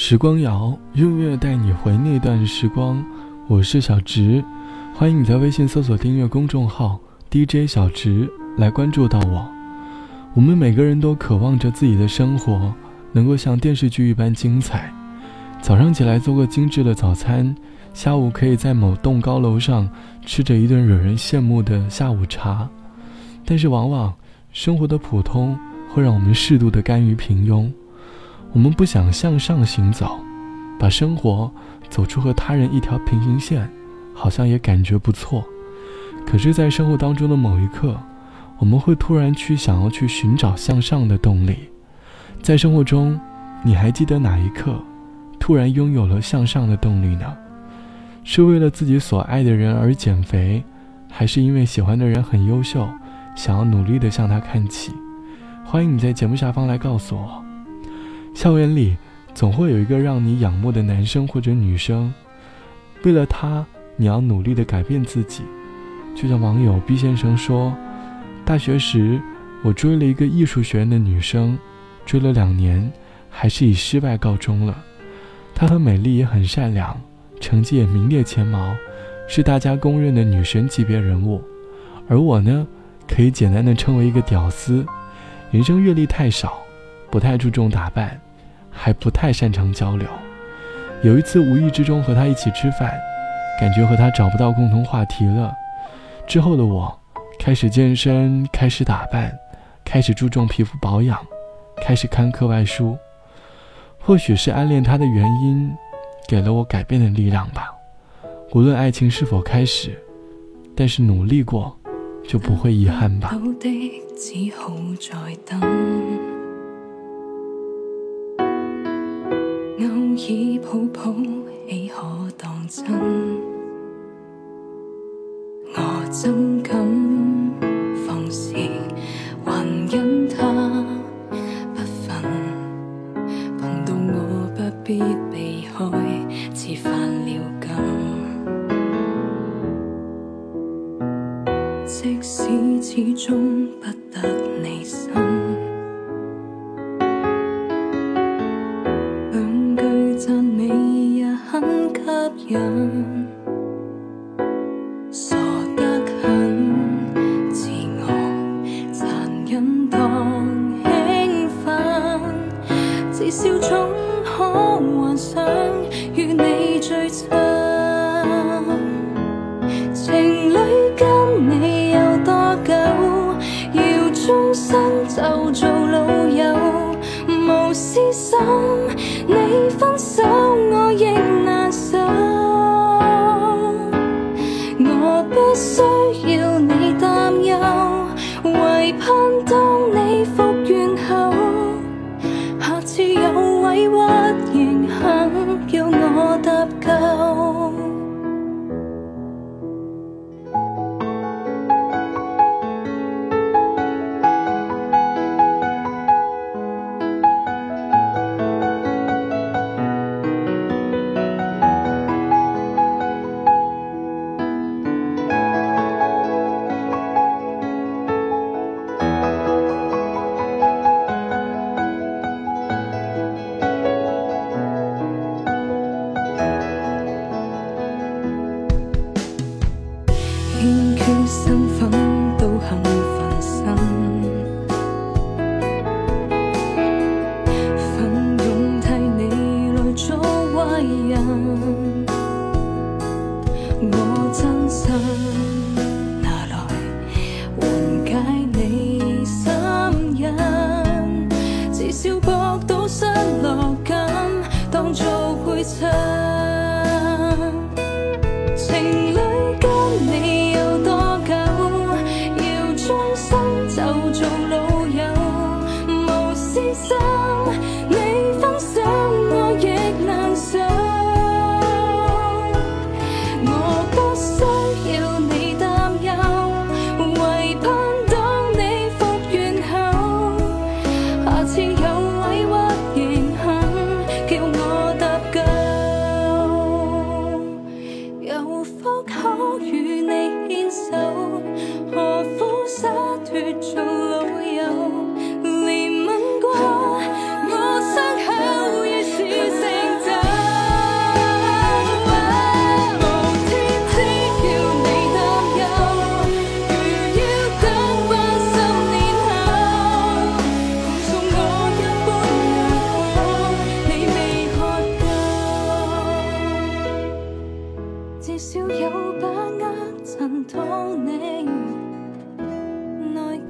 时光谣，音乐带你回那段时光。我是小直，欢迎你在微信搜索订阅公众号 DJ 小直来关注到我。我们每个人都渴望着自己的生活能够像电视剧一般精彩。早上起来做个精致的早餐，下午可以在某栋高楼上吃着一顿惹人羡慕的下午茶。但是往往生活的普通会让我们适度的甘于平庸。我们不想向上行走，把生活走出和他人一条平行线，好像也感觉不错。可是，在生活当中的某一刻，我们会突然去想要去寻找向上的动力。在生活中，你还记得哪一刻，突然拥有了向上的动力呢？是为了自己所爱的人而减肥，还是因为喜欢的人很优秀，想要努力的向他看齐？欢迎你在节目下方来告诉我。校园里总会有一个让你仰慕的男生或者女生，为了他，你要努力的改变自己。就像网友 B 先生说：“大学时，我追了一个艺术学院的女生，追了两年，还是以失败告终了。她很美丽，也很善良，成绩也名列前茅，是大家公认的女神级别人物。而我呢，可以简单的称为一个屌丝，人生阅历太少，不太注重打扮。”还不太擅长交流。有一次无意之中和他一起吃饭，感觉和他找不到共同话题了。之后的我，开始健身，开始打扮，开始注重皮肤保养，开始看课外书。或许是暗恋他的原因，给了我改变的力量吧。无论爱情是否开始，但是努力过，就不会遗憾吧。尔抱抱，岂可当真？我怎敢放肆，还因他不忿？碰到我不必避开，似犯了禁。即使始终不得你心。至少总可幻想与你最亲。情侣跟你有多久？要终生就做老友，无私心，it's her.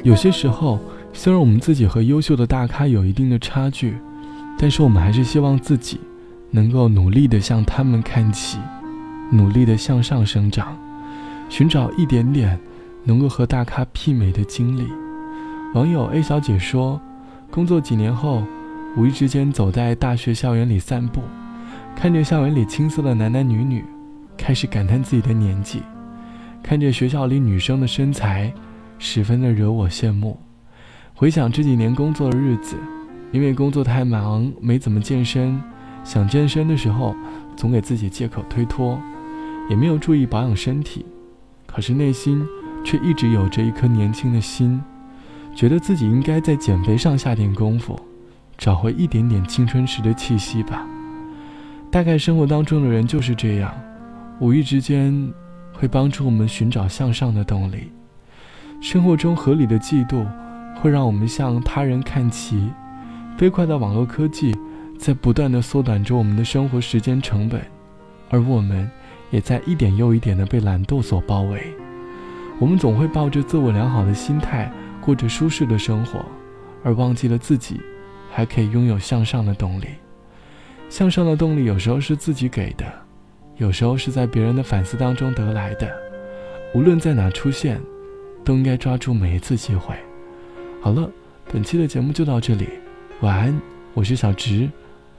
有些时候，虽然我们自己和优秀的大咖有一定的差距，但是我们还是希望自己能够努力的向他们看齐，努力的向上生长，寻找一点点能够和大咖媲美的经历。网友 A 小姐说，工作几年后，无意之间走在大学校园里散步，看着校园里青涩的男男女女，开始感叹自己的年纪，看着学校里女生的身材。十分的惹我羡慕。回想这几年工作的日子，因为工作太忙，没怎么健身。想健身的时候，总给自己借口推脱，也没有注意保养身体。可是内心却一直有着一颗年轻的心，觉得自己应该在减肥上下点功夫，找回一点点青春时的气息吧。大概生活当中的人就是这样，无意之间会帮助我们寻找向上的动力。生活中合理的嫉妒，会让我们向他人看齐。飞快的网络科技在不断的缩短着我们的生活时间成本，而我们也在一点又一点的被懒惰所包围。我们总会抱着自我良好的心态过着舒适的生活，而忘记了自己还可以拥有向上的动力。向上的动力有时候是自己给的，有时候是在别人的反思当中得来的。无论在哪出现。都应该抓住每一次机会。好了，本期的节目就到这里，晚安，我是小直，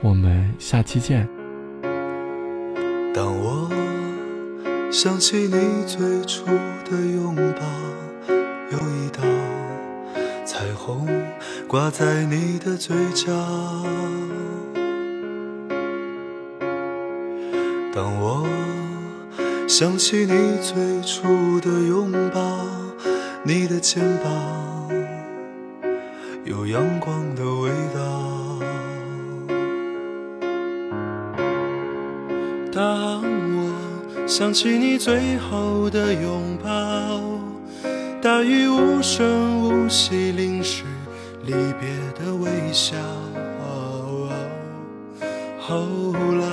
我们下期见。当我想起你最初的拥抱，有一道彩虹挂在你的嘴角。当我想起你最初的拥抱。你的肩膀有阳光的味道。当我想起你最后的拥抱，大雨无声无息淋湿离别的微笑。后来，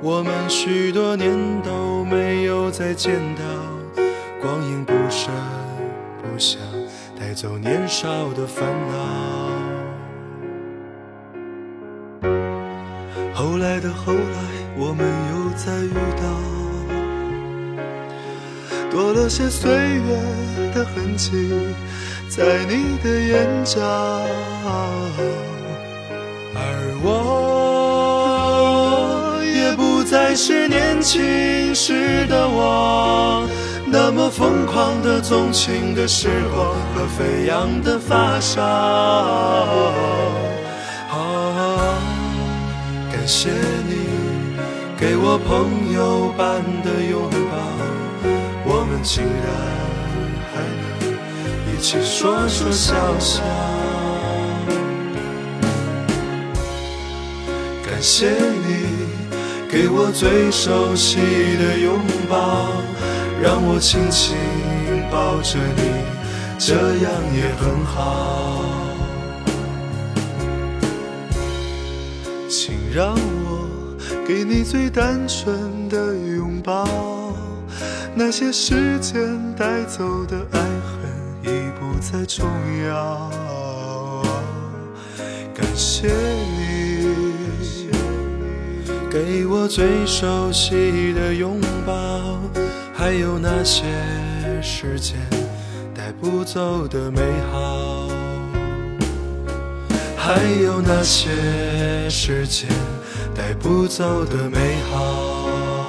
我们许多年都没有再见到。光阴不声不响，带走年少的烦恼。后来的后来，我们又再遇到，多了些岁月的痕迹，在你的眼角，而我也不再是年轻时的我。那么疯狂的纵情的时光和飞扬的发梢，感谢你给我朋友般的拥抱，我们竟然还能一起说说笑笑。感谢你给我最熟悉的拥抱。让我轻轻抱着你，这样也很好。请让我给你最单纯的拥抱，那些时间带走的爱恨已不再重要。感谢你给我最熟悉的拥抱。还有那些时间带不走的美好，还有那些时间带不走的美好。